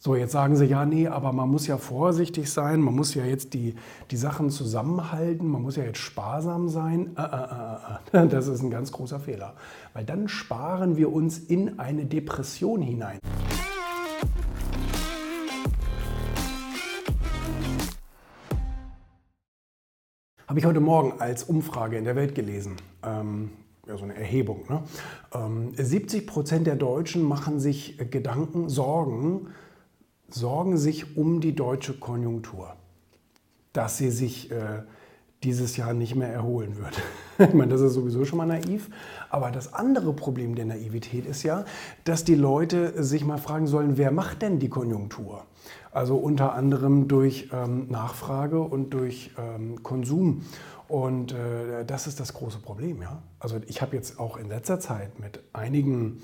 So, jetzt sagen sie, ja, nee, aber man muss ja vorsichtig sein, man muss ja jetzt die, die Sachen zusammenhalten, man muss ja jetzt sparsam sein. Äh, äh, äh, das ist ein ganz großer Fehler, weil dann sparen wir uns in eine Depression hinein. Habe ich heute Morgen als Umfrage in der Welt gelesen. Ähm, ja, so eine Erhebung. Ne? Ähm, 70 Prozent der Deutschen machen sich Gedanken, Sorgen, sorgen sich um die deutsche Konjunktur, dass sie sich äh, dieses Jahr nicht mehr erholen wird. ich meine, das ist sowieso schon mal naiv. Aber das andere Problem der Naivität ist ja, dass die Leute sich mal fragen sollen, wer macht denn die Konjunktur? Also unter anderem durch ähm, Nachfrage und durch ähm, Konsum. Und äh, das ist das große Problem. Ja? Also ich habe jetzt auch in letzter Zeit mit einigen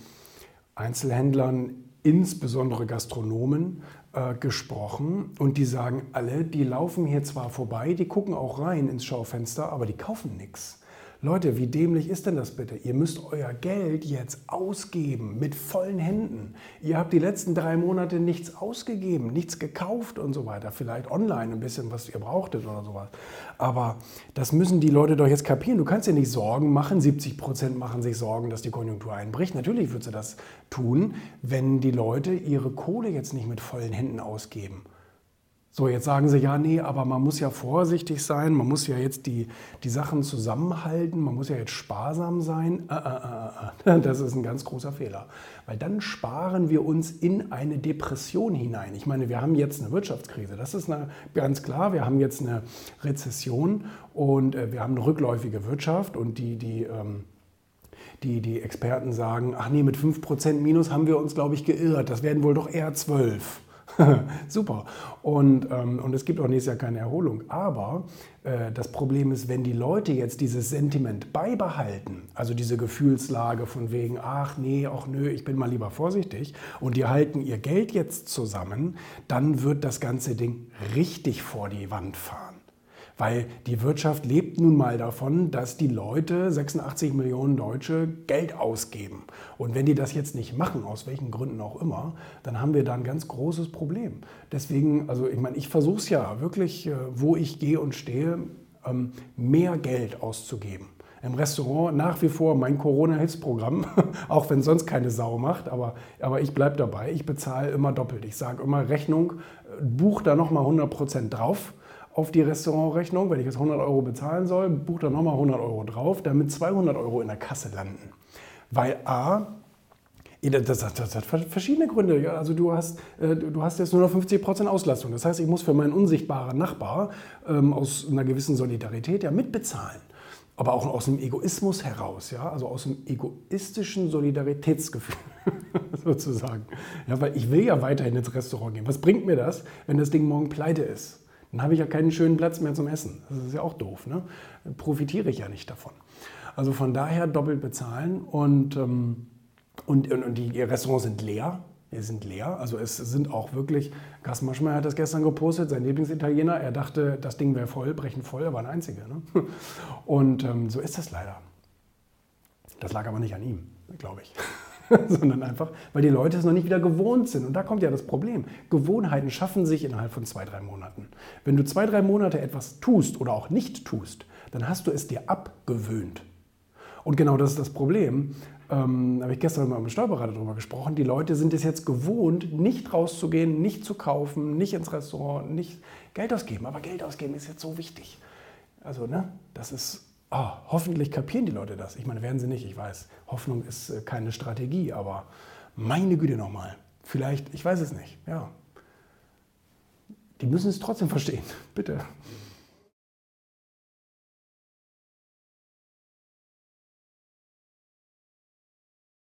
Einzelhändlern insbesondere Gastronomen äh, gesprochen und die sagen alle, die laufen hier zwar vorbei, die gucken auch rein ins Schaufenster, aber die kaufen nichts. Leute, wie dämlich ist denn das bitte? Ihr müsst euer Geld jetzt ausgeben mit vollen Händen. Ihr habt die letzten drei Monate nichts ausgegeben, nichts gekauft und so weiter. Vielleicht online ein bisschen, was ihr brauchtet oder sowas. Aber das müssen die Leute doch jetzt kapieren. Du kannst dir nicht Sorgen machen. 70 Prozent machen sich Sorgen, dass die Konjunktur einbricht. Natürlich würdest du das tun, wenn die Leute ihre Kohle jetzt nicht mit vollen Händen ausgeben. So, jetzt sagen sie, ja, nee, aber man muss ja vorsichtig sein, man muss ja jetzt die, die Sachen zusammenhalten, man muss ja jetzt sparsam sein. Äh, äh, äh, das ist ein ganz großer Fehler, weil dann sparen wir uns in eine Depression hinein. Ich meine, wir haben jetzt eine Wirtschaftskrise, das ist eine, ganz klar, wir haben jetzt eine Rezession und wir haben eine rückläufige Wirtschaft und die, die ähm, die, die Experten sagen, ach nee, mit 5% Minus haben wir uns, glaube ich, geirrt. Das werden wohl doch eher 12. Super. Und, ähm, und es gibt auch nächstes Jahr keine Erholung. Aber äh, das Problem ist, wenn die Leute jetzt dieses Sentiment beibehalten, also diese Gefühlslage von wegen, ach nee, ach nö, ich bin mal lieber vorsichtig, und die halten ihr Geld jetzt zusammen, dann wird das ganze Ding richtig vor die Wand fahren. Weil die Wirtschaft lebt nun mal davon, dass die Leute, 86 Millionen Deutsche, Geld ausgeben. Und wenn die das jetzt nicht machen, aus welchen Gründen auch immer, dann haben wir da ein ganz großes Problem. Deswegen, also ich meine, ich versuche es ja wirklich, äh, wo ich gehe und stehe, ähm, mehr Geld auszugeben im Restaurant nach wie vor mein Corona-Hilfsprogramm, auch wenn sonst keine Sau macht, aber, aber ich bleibe dabei. Ich bezahle immer doppelt. Ich sage immer Rechnung, äh, buch da nochmal 100 Prozent drauf auf die Restaurantrechnung, wenn ich jetzt 100 Euro bezahlen soll, bucht da nochmal 100 Euro drauf, damit 200 Euro in der Kasse landen. Weil A, das, das, das, hat verschiedene Gründe. Also du hast, äh, du hast jetzt nur noch 50 Prozent Auslastung. Das heißt, ich muss für meinen unsichtbaren Nachbar ähm, aus einer gewissen Solidarität ja mitbezahlen. Aber auch aus einem Egoismus heraus, ja, also aus einem egoistischen Solidaritätsgefühl sozusagen. Ja, weil ich will ja weiterhin ins Restaurant gehen. Was bringt mir das, wenn das Ding morgen pleite ist? Dann habe ich ja keinen schönen Platz mehr zum Essen. Das ist ja auch doof. Ne? Profitiere ich ja nicht davon. Also von daher doppelt bezahlen und, ähm, und, und die Restaurants sind leer. Die sind leer. Also es sind auch wirklich, Gas Maschmeyer hat das gestern gepostet, sein Lieblingsitaliener. Er dachte, das Ding wäre voll, brechen voll, er war ein einziger. Ne? Und ähm, so ist das leider. Das lag aber nicht an ihm, glaube ich. sondern einfach, weil die Leute es noch nicht wieder gewohnt sind. Und da kommt ja das Problem. Gewohnheiten schaffen sich innerhalb von zwei, drei Monaten. Wenn du zwei, drei Monate etwas tust oder auch nicht tust, dann hast du es dir abgewöhnt. Und genau das ist das Problem. Ähm, habe ich gestern mal mit dem Steuerberater darüber gesprochen. Die Leute sind es jetzt gewohnt, nicht rauszugehen, nicht zu kaufen, nicht ins Restaurant, nicht Geld ausgeben. Aber Geld ausgeben ist jetzt so wichtig. Also, ne, das ist oh, hoffentlich kapieren die Leute das. Ich meine, werden sie nicht, ich weiß. Hoffnung ist äh, keine Strategie, aber meine Güte nochmal. Vielleicht, ich weiß es nicht, ja. Die müssen es trotzdem verstehen, bitte.